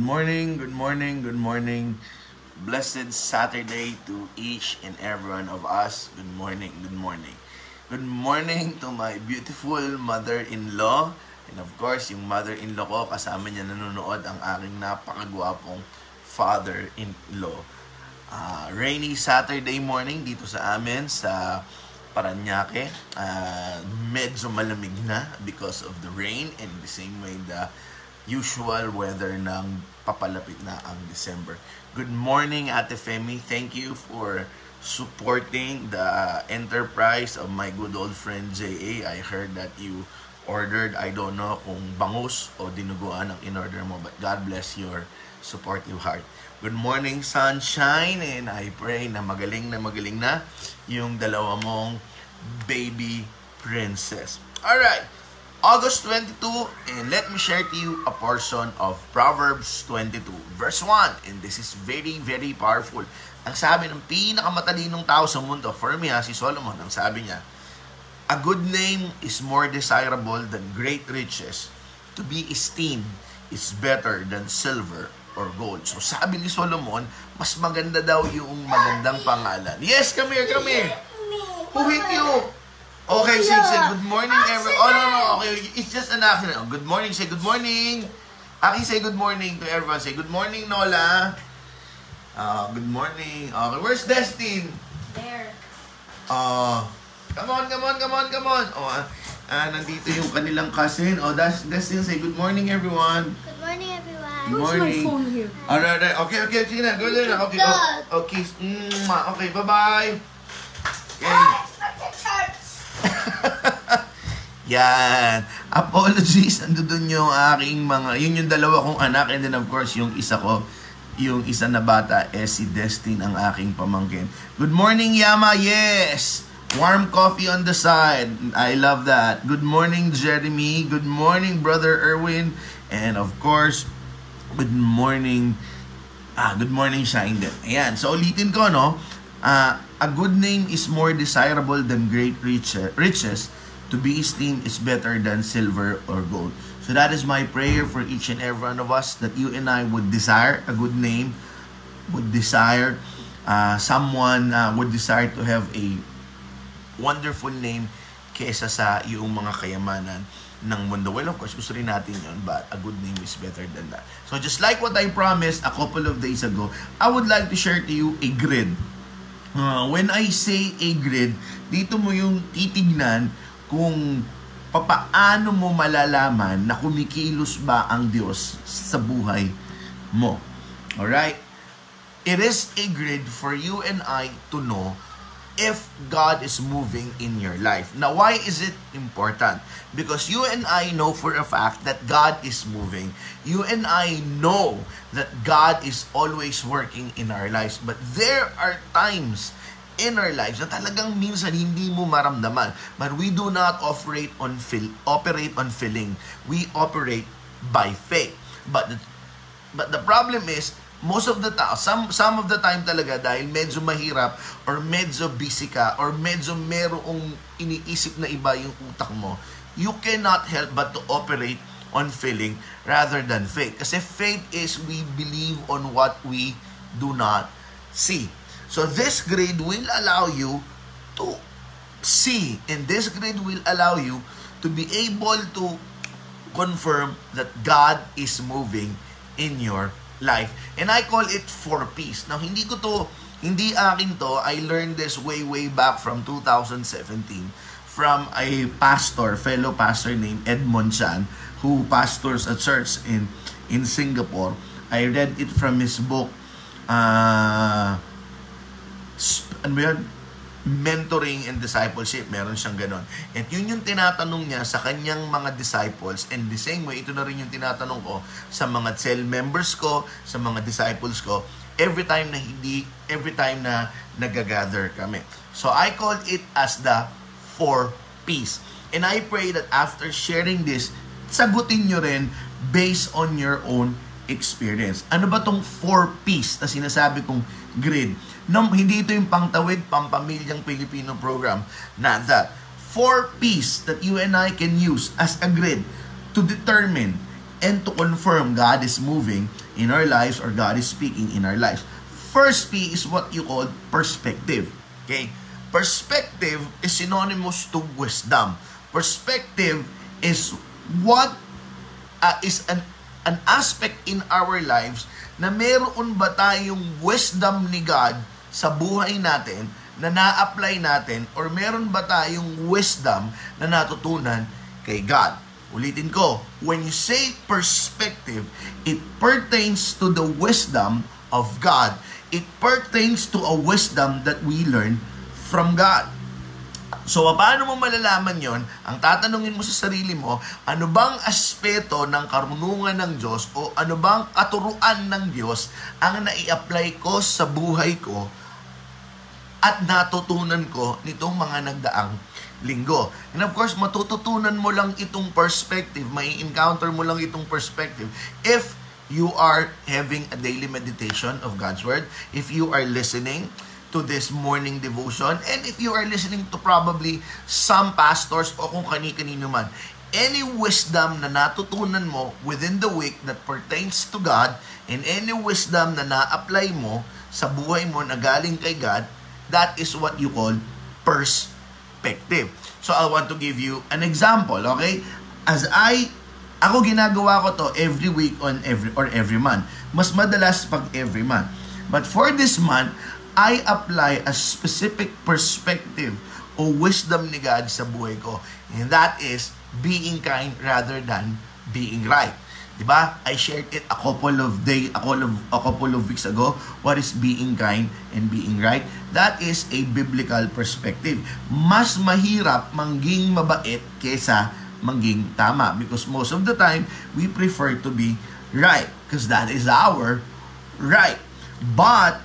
Good morning, good morning, good morning. Blessed Saturday to each and every one of us. Good morning, good morning. Good morning to my beautiful mother-in-law. And of course, yung mother-in-law ko, kasama niya nanonood ang aking napakagwapong father-in-law. Ah, rainy Saturday morning dito sa amin sa Paranaque. Ah, medyo malamig na because of the rain and the same way the usual weather ng papalapit na ang December. Good morning, Ate Femi. Thank you for supporting the enterprise of my good old friend JA. I heard that you ordered, I don't know kung bangus o dinuguan ang in-order mo, but God bless your supportive heart. Good morning, sunshine, and I pray na magaling na magaling na yung dalawa mong baby princess. Alright, August 22, and let me share to you a portion of Proverbs 22, verse 1. And this is very, very powerful. Ang sabi ng pinakamatalinong tao sa mundo, for me ha, si Solomon, ang sabi niya, A good name is more desirable than great riches. To be esteemed is better than silver or gold. So sabi ni Solomon, mas maganda daw yung magandang pangalan. Yes, come here, come here. Who hit you? Okay, say, say good morning, everyone. Oh, no, no, okay. It's just an accident. Oh, good morning, say good morning. Aki, say good morning to everyone. Say good morning, Nola. Uh, good morning. Okay, where's Destin? There. Uh, come on, come on, come on, come on. Oh, ah, ah, nandito yung kanilang cousin. Oh, that's Destin. Say good morning, everyone. Good morning, everyone. Good Where's my morning. phone here? Alright, alright. Okay, okay, sige na. Go na. Okay, oh, okay. Mwah. Okay, bye-bye. Okay. Yan. Apologies. Ando dun yung aking mga, yun yung dalawa kong anak and then of course yung isa ko, yung isa na bata, eh si Destin ang aking pamangkin. Good morning, Yama. Yes! Warm coffee on the side. I love that. Good morning, Jeremy. Good morning, Brother Erwin. And of course, good morning, Ah, good morning, Shine. Ayan, so ulitin ko, no? Ah, a good name is more desirable than great riche- riches. To be esteemed is better than silver or gold. So that is my prayer for each and every one of us that you and I would desire a good name, would desire uh, someone uh, would desire to have a wonderful name kesa sa yung mga kayamanan ng mundo. Well, of course, gusto rin natin yun, but a good name is better than that. So just like what I promised a couple of days ago, I would like to share to you a grid. Uh, when I say a grid, dito mo yung titignan kung papaano mo malalaman na kumikilos ba ang Diyos sa buhay mo. Alright? It is a grid for you and I to know if God is moving in your life. Now, why is it important? Because you and I know for a fact that God is moving. You and I know that God is always working in our lives. But there are times in our lives na talagang minsan hindi mo maramdaman. But we do not operate on feel, operate on feeling. We operate by faith. But the, but the problem is most of the time, some, some of the time talaga dahil medyo mahirap or medyo busy ka or medyo merong iniisip na iba yung utak mo, you cannot help but to operate on feeling rather than faith. Kasi faith is we believe on what we do not see. So this grade will allow you to see and this grade will allow you to be able to confirm that God is moving in your life. And I call it for peace. Now, hindi ko to, hindi akin to. I learned this way, way back from 2017 from a pastor, fellow pastor named Edmond Chan, who pastors a church in in Singapore. I read it from his book, uh, ano yun? Mentoring and discipleship. Meron siyang ganon. At yun yung tinatanong niya sa kanyang mga disciples and the same way, ito na rin yung tinatanong ko sa mga cell members ko, sa mga disciples ko, every time na hindi, every time na nagagather kami. So I call it as the four P's. And I pray that after sharing this, sagutin nyo rin based on your own experience. Ano ba tong four P's na sinasabi kong grid? No, hindi ito yung pangtawid, pampamilyang Pilipino program. Not that. Four P's that you and I can use as a grid to determine and to confirm God is moving in our lives or God is speaking in our lives. First P is what you call perspective. Okay? Perspective is synonymous to wisdom. Perspective is what uh, is an an aspect in our lives na meron ba tayong wisdom ni God sa buhay natin na na-apply natin or meron ba tayong wisdom na natutunan kay God. Ulitin ko, when you say perspective, it pertains to the wisdom of God. It pertains to a wisdom that we learn from God. So, paano mo malalaman yon? Ang tatanungin mo sa sarili mo, ano bang aspeto ng karunungan ng Diyos o ano bang katuruan ng Diyos ang nai-apply ko sa buhay ko at natutunan ko nitong mga nagdaang linggo. And of course, matututunan mo lang itong perspective, may encounter mo lang itong perspective if you are having a daily meditation of God's Word, if you are listening to this morning devotion, and if you are listening to probably some pastors o kung kani-kanino man, any wisdom na natutunan mo within the week that pertains to God, and any wisdom na na-apply mo sa buhay mo na galing kay God, that is what you call perspective. So I want to give you an example, okay? As I ako ginagawa ko to every week on every or every month. Mas madalas pag every month. But for this month, I apply a specific perspective o wisdom ni God sa buhay ko. And that is being kind rather than being right. 'Di ba? I shared it a couple of day a couple of a couple of weeks ago. What is being kind and being right? That is a biblical perspective. Mas mahirap mangging mabait kesa mangging tama because most of the time we prefer to be right because that is our right. But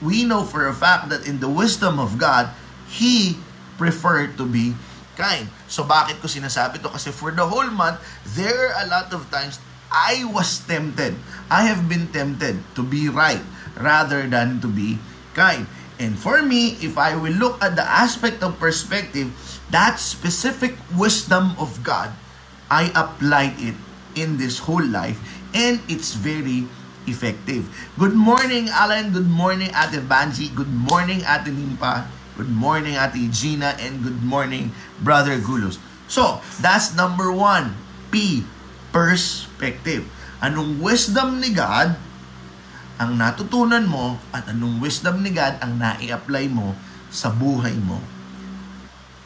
we know for a fact that in the wisdom of God, He preferred to be kind. So bakit ko sinasabi to? Kasi for the whole month, there are a lot of times I was tempted. I have been tempted to be right rather than to be kind. And for me, if I will look at the aspect of perspective, that specific wisdom of God, I applied it in this whole life and it's very effective. Good morning, Alan. Good morning, Ate Banji. Good morning, Ate Nimpa. Good morning, Ate Gina. And good morning, Brother Gulos. So, that's number one. P perspective. Anong wisdom ni God ang natutunan mo at anong wisdom ni God ang nai-apply mo sa buhay mo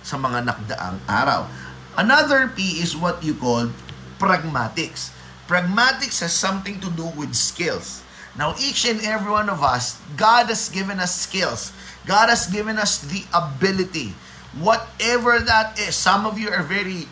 sa mga nakdaang araw. Another P is what you call pragmatics. Pragmatics has something to do with skills. Now, each and every one of us, God has given us skills. God has given us the ability. Whatever that is. Some of you are very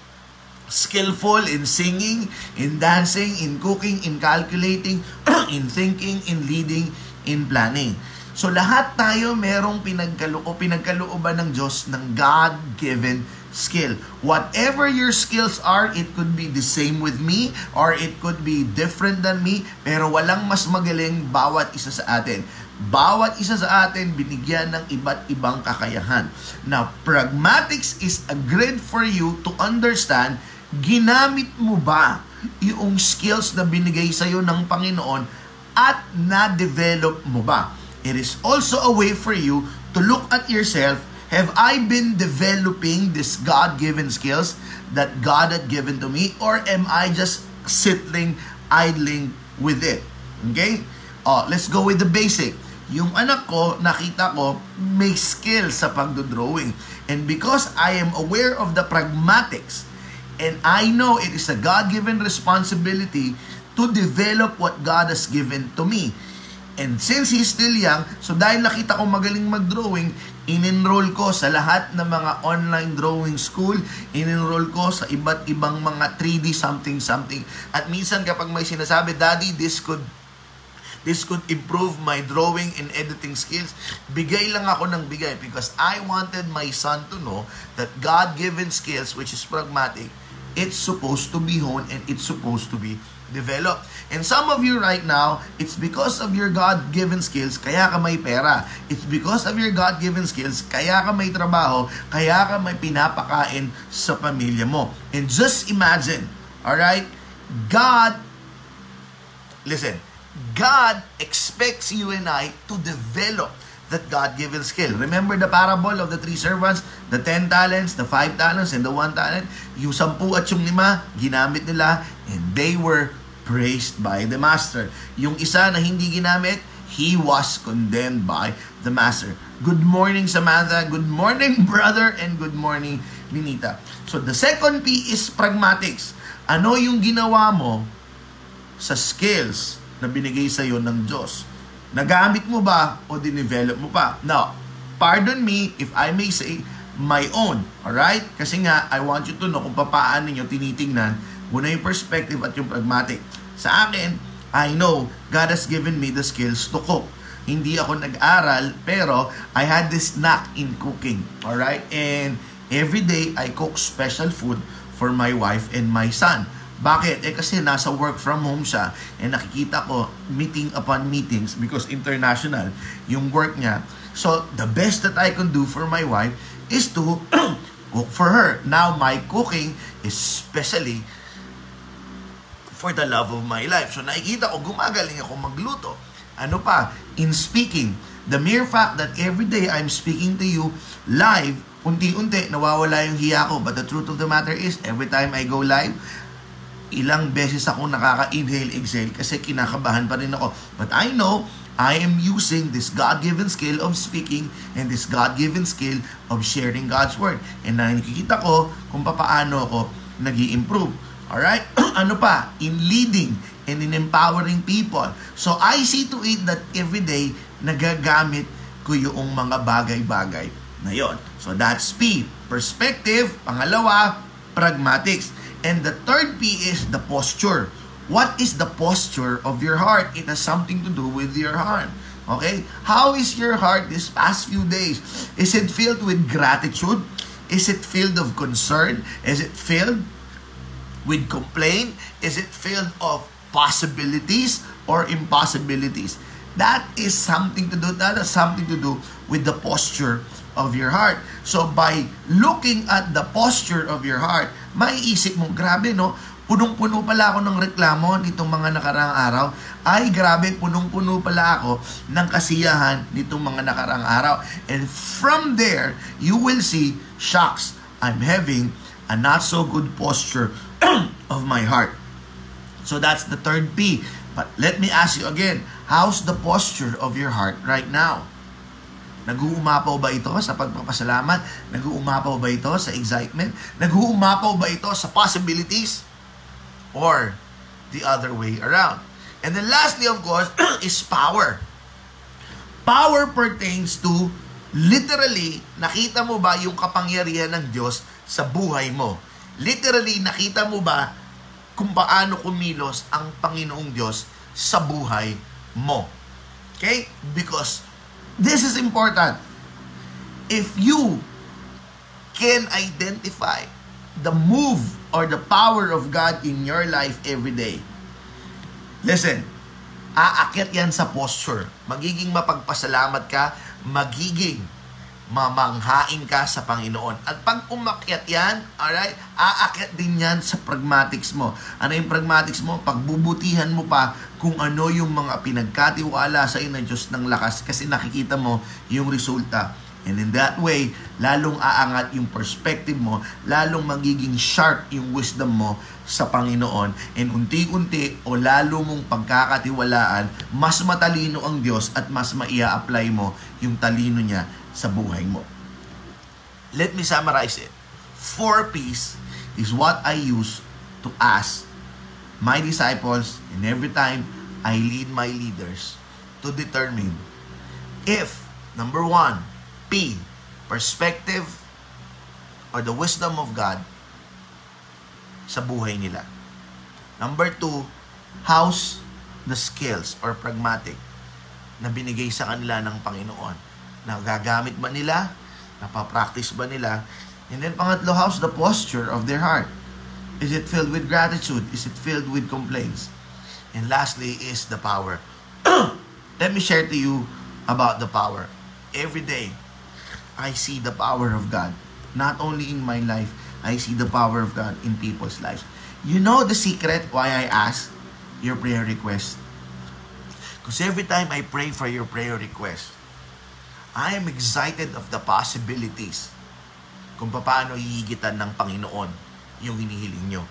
skillful in singing, in dancing, in cooking, in calculating, in thinking, in leading, in planning. So lahat tayo merong pinagkaloo, pinagkalooban ng Diyos ng God-given skill. Whatever your skills are, it could be the same with me or it could be different than me, pero walang mas magaling bawat isa sa atin. Bawat isa sa atin binigyan ng iba't ibang kakayahan. Now, pragmatics is a grid for you to understand ginamit mo ba yung skills na binigay sa iyo ng Panginoon at na-develop mo ba? It is also a way for you to look at yourself, have I been developing this God-given skills that God had given to me or am I just sitting, idling with it? Okay? Oh, let's go with the basic. Yung anak ko, nakita ko, may skill sa pagdodrawing. And because I am aware of the pragmatics, And I know it is a God-given responsibility to develop what God has given to me. And since he's still young, so dahil nakita ko magaling mag-drawing, in-enroll ko sa lahat ng mga online drawing school, in-enroll ko sa iba't ibang mga 3D something something. At minsan kapag may sinasabi, Daddy, this could this could improve my drawing and editing skills. Bigay lang ako ng bigay because I wanted my son to know that God-given skills, which is pragmatic, it's supposed to be honed and it's supposed to be developed. And some of you right now, it's because of your God-given skills, kaya ka may pera. It's because of your God-given skills, kaya ka may trabaho, kaya ka may pinapakain sa pamilya mo. And just imagine, alright, God, listen, God expects you and I to develop that God-given skill. Remember the parable of the three servants, the 10 talents, the 5 talents, and the 1 talent? Yung 10 at yung 5, ginamit nila, and they were praised by the master. Yung isa na hindi ginamit, he was condemned by the master. Good morning, Samantha. Good morning, brother. And good morning, Ninita. So, the second P is pragmatics. Ano yung ginawa mo sa skills na binigay sa iyo ng Diyos? Nagamit mo ba o dinevelop mo pa? Now, pardon me if I may say my own. Alright? Kasi nga, I want you to know kung paano nyo tinitingnan muna yung perspective at yung pragmatic. Sa akin, I know God has given me the skills to cook. Hindi ako nag-aral, pero I had this knack in cooking. Alright? And every day, I cook special food for my wife and my son. Bakit? Eh kasi nasa work from home siya and nakikita ko meeting upon meetings because international yung work niya. So, the best that I can do for my wife is to cook for her. Now, my cooking is especially for the love of my life. So, nakikita ko gumagaling ako magluto. Ano pa? In speaking, the mere fact that every day I'm speaking to you live, unti-unti nawawala yung hiya ko. But the truth of the matter is, every time I go live, ilang beses ako nakaka-inhale, exhale kasi kinakabahan pa rin ako. But I know I am using this God-given skill of speaking and this God-given skill of sharing God's Word. And nakikita ko kung paano ako nag improve Alright? ano pa? In leading and in empowering people. So I see to it that every day nagagamit ko yung mga bagay-bagay na yon. So that's P. Perspective. Pangalawa, pragmatics. And the third P is the posture. What is the posture of your heart? It has something to do with your heart. Okay? How is your heart this past few days? Is it filled with gratitude? Is it filled of concern? Is it filled with complaint? Is it filled of possibilities or impossibilities? That is something to do. That has something to do with the posture of your heart. So by looking at the posture of your heart, maiisip mo, grabe no, punong-puno pala ako ng reklamo nitong mga nakaraang araw. Ay, grabe, punong-puno pala ako ng kasiyahan nitong mga nakaraang araw. And from there, you will see, shocks, I'm having a not so good posture of my heart. So that's the third P. But let me ask you again, how's the posture of your heart right now? Nag-uumapaw ba ito sa pagpapasalamat? Nag-uumapaw ba ito sa excitement? Nag-uumapaw ba ito sa possibilities? Or the other way around? And then lastly, of course, is power. Power pertains to literally, nakita mo ba yung kapangyarihan ng Diyos sa buhay mo? Literally, nakita mo ba kung paano kumilos ang Panginoong Diyos sa buhay mo? Okay? Because This is important. If you can identify the move or the power of God in your life every day, listen, aakit yan sa posture. Magiging mapagpasalamat ka, magiging mamanghain ka sa Panginoon. At pag umakyat yan, alright, aakyat din yan sa pragmatics mo. Ano yung pragmatics mo? Pagbubutihan mo pa kung ano yung mga pinagkatiwala sa iyo ng Diyos ng lakas kasi nakikita mo yung resulta. And in that way, lalong aangat yung perspective mo, lalong magiging sharp yung wisdom mo sa Panginoon. And unti-unti o lalo mong pagkakatiwalaan, mas matalino ang Diyos at mas maia apply mo yung talino niya sa buhay mo. Let me summarize it. Four P's is what I use to ask my disciples and every time I lead my leaders to determine if, number one, P, perspective or the wisdom of God sa buhay nila. Number two, how's the skills or pragmatic na binigay sa kanila ng Panginoon Nagagamit ba nila? Napapractice ba nila? And then pangatlo, how's the posture of their heart? Is it filled with gratitude? Is it filled with complaints? And lastly is the power. Let me share to you about the power. Every day, I see the power of God. Not only in my life, I see the power of God in people's lives. You know the secret why I ask your prayer request? Because every time I pray for your prayer request, I am excited of the possibilities kung paano hihigitan ng Panginoon yung hinihiling nyo.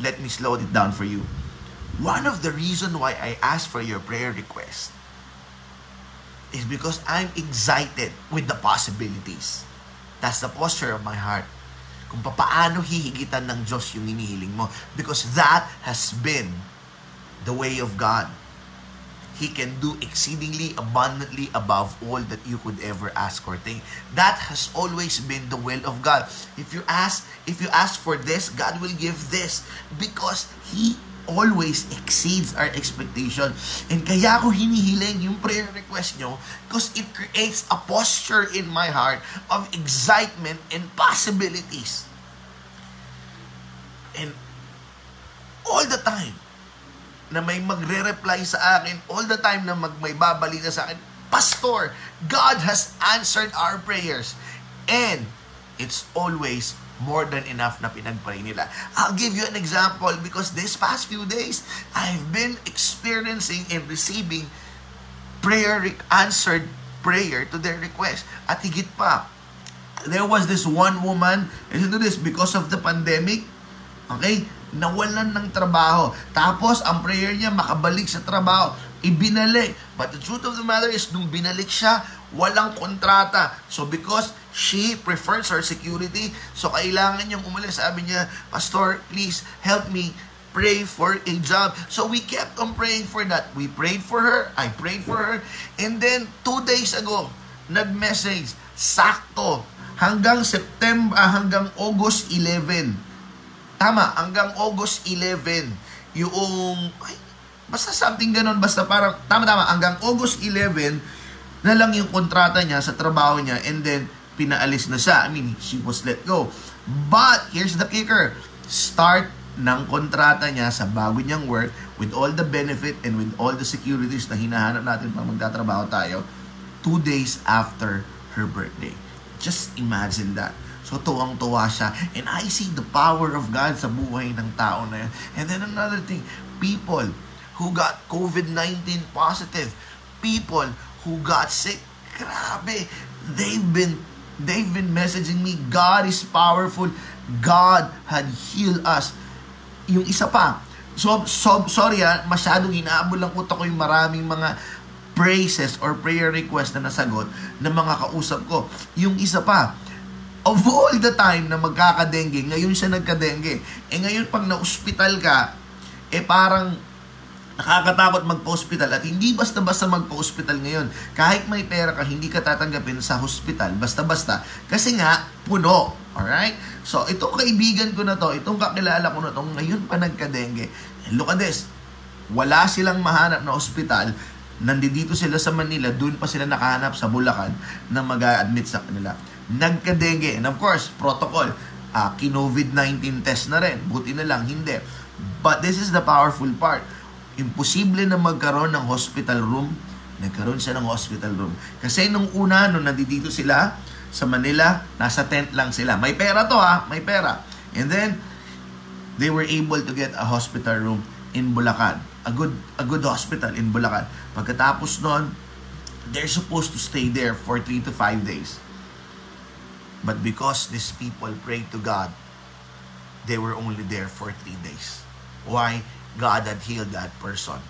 Let me slow it down for you. One of the reason why I ask for your prayer request is because I'm excited with the possibilities. That's the posture of my heart. Kung paano hihigitan ng Diyos yung hinihiling mo. Because that has been the way of God. He can do exceedingly abundantly above all that you could ever ask or think. That has always been the will of God. If you ask, if you ask for this, God will give this because He always exceeds our expectation. And kaya ko hinihiling yung prayer request nyo because it creates a posture in my heart of excitement and possibilities. And all the time, na may magre-reply sa akin all the time na mag may babalita sa akin, Pastor, God has answered our prayers. And it's always more than enough na pinagpray nila. I'll give you an example because this past few days, I've been experiencing and receiving prayer answered prayer to their request. At higit pa, there was this one woman, listen to this, because of the pandemic, okay, nawalan ng trabaho. Tapos, ang prayer niya, makabalik sa trabaho. Ibinalik. But the truth of the matter is, nung binalik siya, walang kontrata. So, because she prefers her security, so kailangan niyang umalis. Sabi niya, Pastor, please help me pray for a job. So we kept on praying for that. We prayed for her. I prayed for her. And then, two days ago, nag-message, sakto, hanggang September, ah, hanggang August 11, Tama, hanggang August 11, yung, ay, basta something ganun, basta parang, tama-tama, hanggang August 11, na lang yung kontrata niya sa trabaho niya, and then, pinaalis na siya. I mean, she was let go. But, here's the kicker, start ng kontrata niya sa bago niyang work with all the benefit and with all the securities na hinahanap natin pag magtatrabaho tayo, two days after her birthday. Just imagine that. So tuwang-tuwa siya. And I see the power of God sa buhay ng tao na yun. And then another thing, people who got COVID-19 positive, people who got sick, grabe, they've been they've been messaging me, God is powerful. God had healed us. Yung isa pa, so, so sorry ah, masyadong inaabol lang utak ko yung maraming mga praises or prayer request na nasagot ng mga kausap ko. Yung isa pa, of all the time na magkakadengge, ngayon siya nagkadengge. Eh ngayon pag na-hospital ka, eh parang nakakatakot magpa-hospital at hindi basta-basta magpa-hospital ngayon. Kahit may pera ka, hindi ka tatanggapin sa hospital basta-basta kasi nga puno. Alright? So, itong kaibigan ko na to, itong kakilala ko na to, ngayon pa nagkadengge. Look at this. Wala silang mahanap na hospital nandito sila sa Manila, doon pa sila nakahanap sa Bulacan na mag-admit sa kanila nagka-dengue. And of course, protocol, uh, kinovid-19 test na rin. Buti na lang, hindi. But this is the powerful part. Imposible na magkaroon ng hospital room. Nagkaroon siya ng hospital room. Kasi nung una, nung nandito sila sa Manila, nasa tent lang sila. May pera to ha, may pera. And then, they were able to get a hospital room in Bulacan. A good, a good hospital in Bulacan. Pagkatapos nun, they're supposed to stay there for 3 to 5 days. But because these people prayed to God, they were only there for three days. Why? God had healed that person.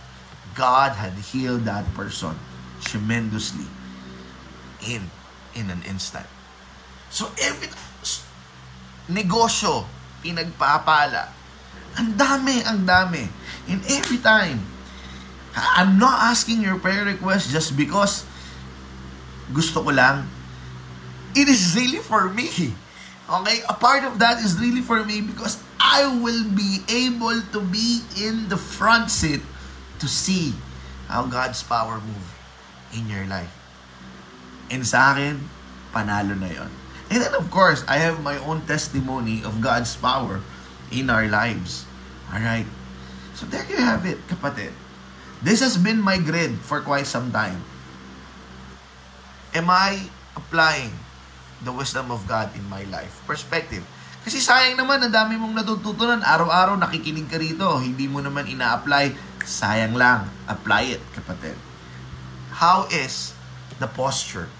God had healed that person tremendously in in an instant. So every negosyo pinagpapala. Ang dami, ang dami. And every time, I'm not asking your prayer request just because gusto ko lang it is really for me. Okay? A part of that is really for me because I will be able to be in the front seat to see how God's power move in your life. And sa akin, panalo na yon. And then of course, I have my own testimony of God's power in our lives. Alright? So there you have it, kapatid. This has been my grid for quite some time. Am I applying the wisdom of God in my life. Perspective. Kasi sayang naman, ang dami mong natututunan. Araw-araw nakikinig ka rito. Hindi mo naman ina-apply. Sayang lang. Apply it, kapatid. How is the posture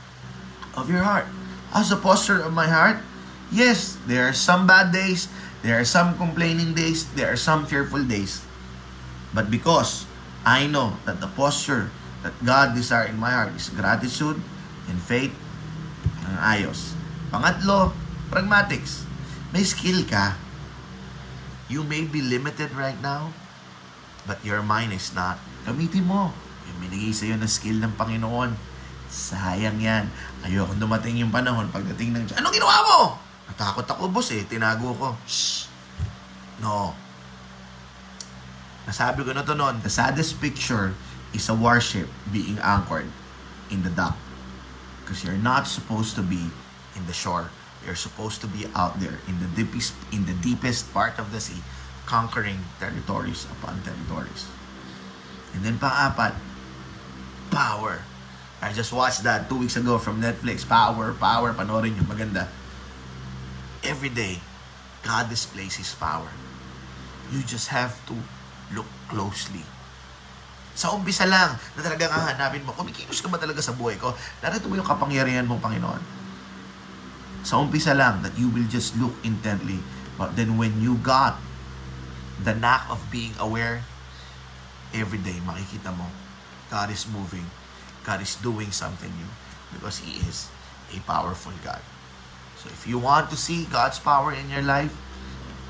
of your heart? How's the posture of my heart? Yes, there are some bad days. There are some complaining days. There are some fearful days. But because I know that the posture that God desire in my heart is gratitude and faith, ayos. Pangatlo, pragmatics. May skill ka. You may be limited right now, but your mind is not. Gamitin mo. Yung binigay sa'yo na skill ng Panginoon. Sayang yan. Ayoko dumating yung panahon pagdating ng... Anong ginawa mo? Natakot ako, boss eh. Tinago ko. Shh. No. Nasabi ko na to noon, the saddest picture is a warship being anchored in the dock. Because you're not supposed to be in the shore. You're supposed to be out there in the deepest in the deepest part of the sea, conquering territories upon territories. And then pang-apat, power. I just watched that two weeks ago from Netflix. Power, power, panoorin nyo, maganda. Every day, God displays His power. You just have to look closely. Sa umpisa lang, na talagang hahanapin mo, kumikilos ka ba talaga sa buhay ko? Narito mo yung kapangyarihan mo, Panginoon. Sa umpisa lang, that you will just look intently. But then when you got the knack of being aware, every day, makikita mo, God is moving. God is doing something new because He is a powerful God. So if you want to see God's power in your life,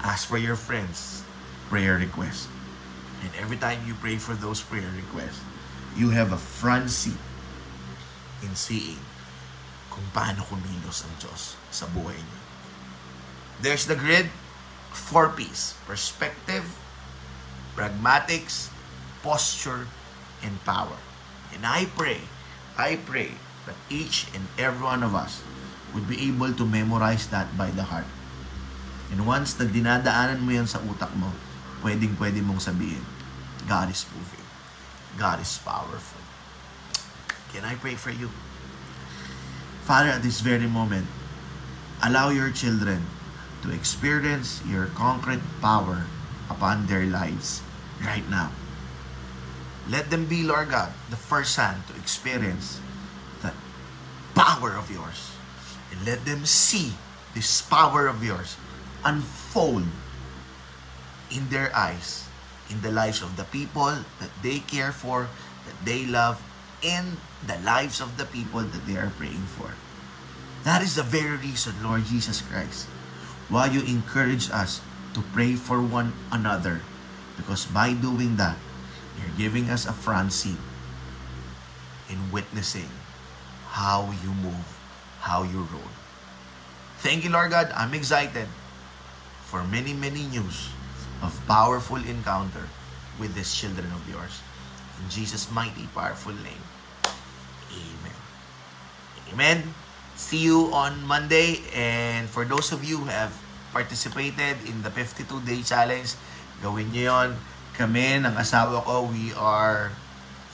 ask for your friends prayer request. And every time you pray for those prayer requests, you have a front seat in seeing kung paano kumilos ang Diyos sa buhay niyo. There's the grid, four P's. Perspective, pragmatics, posture, and power. And I pray, I pray that each and every one of us would be able to memorize that by the heart. And once na dinadaanan mo yan sa utak mo, pwedeng pwede mong sabihin, God is moving. God is powerful. Can I pray for you? Father, at this very moment, allow your children to experience your concrete power upon their lives right now. Let them be, Lord God, the first hand to experience the power of yours. And let them see this power of yours unfold in their eyes, in the lives of the people that they care for, that they love, and the lives of the people that they are praying for. That is the very reason, Lord Jesus Christ, why you encourage us to pray for one another. Because by doing that, you're giving us a front seat in witnessing how you move, how you roll. Thank you, Lord God. I'm excited for many, many news of powerful encounter with these children of yours. In Jesus' mighty, powerful name. Amen. Amen. See you on Monday. And for those of you who have participated in the 52-day challenge, gawin nyo yon. Kami, ng asawa ko, we are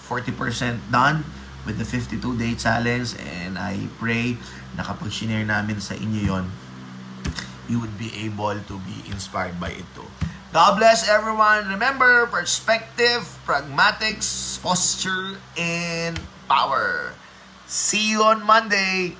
40% done with the 52-day challenge. And I pray na kapag shinare namin sa inyo yon, you would be able to be inspired by it too. God bless everyone. Remember, perspective, pragmatics, posture, and power. See you on Monday.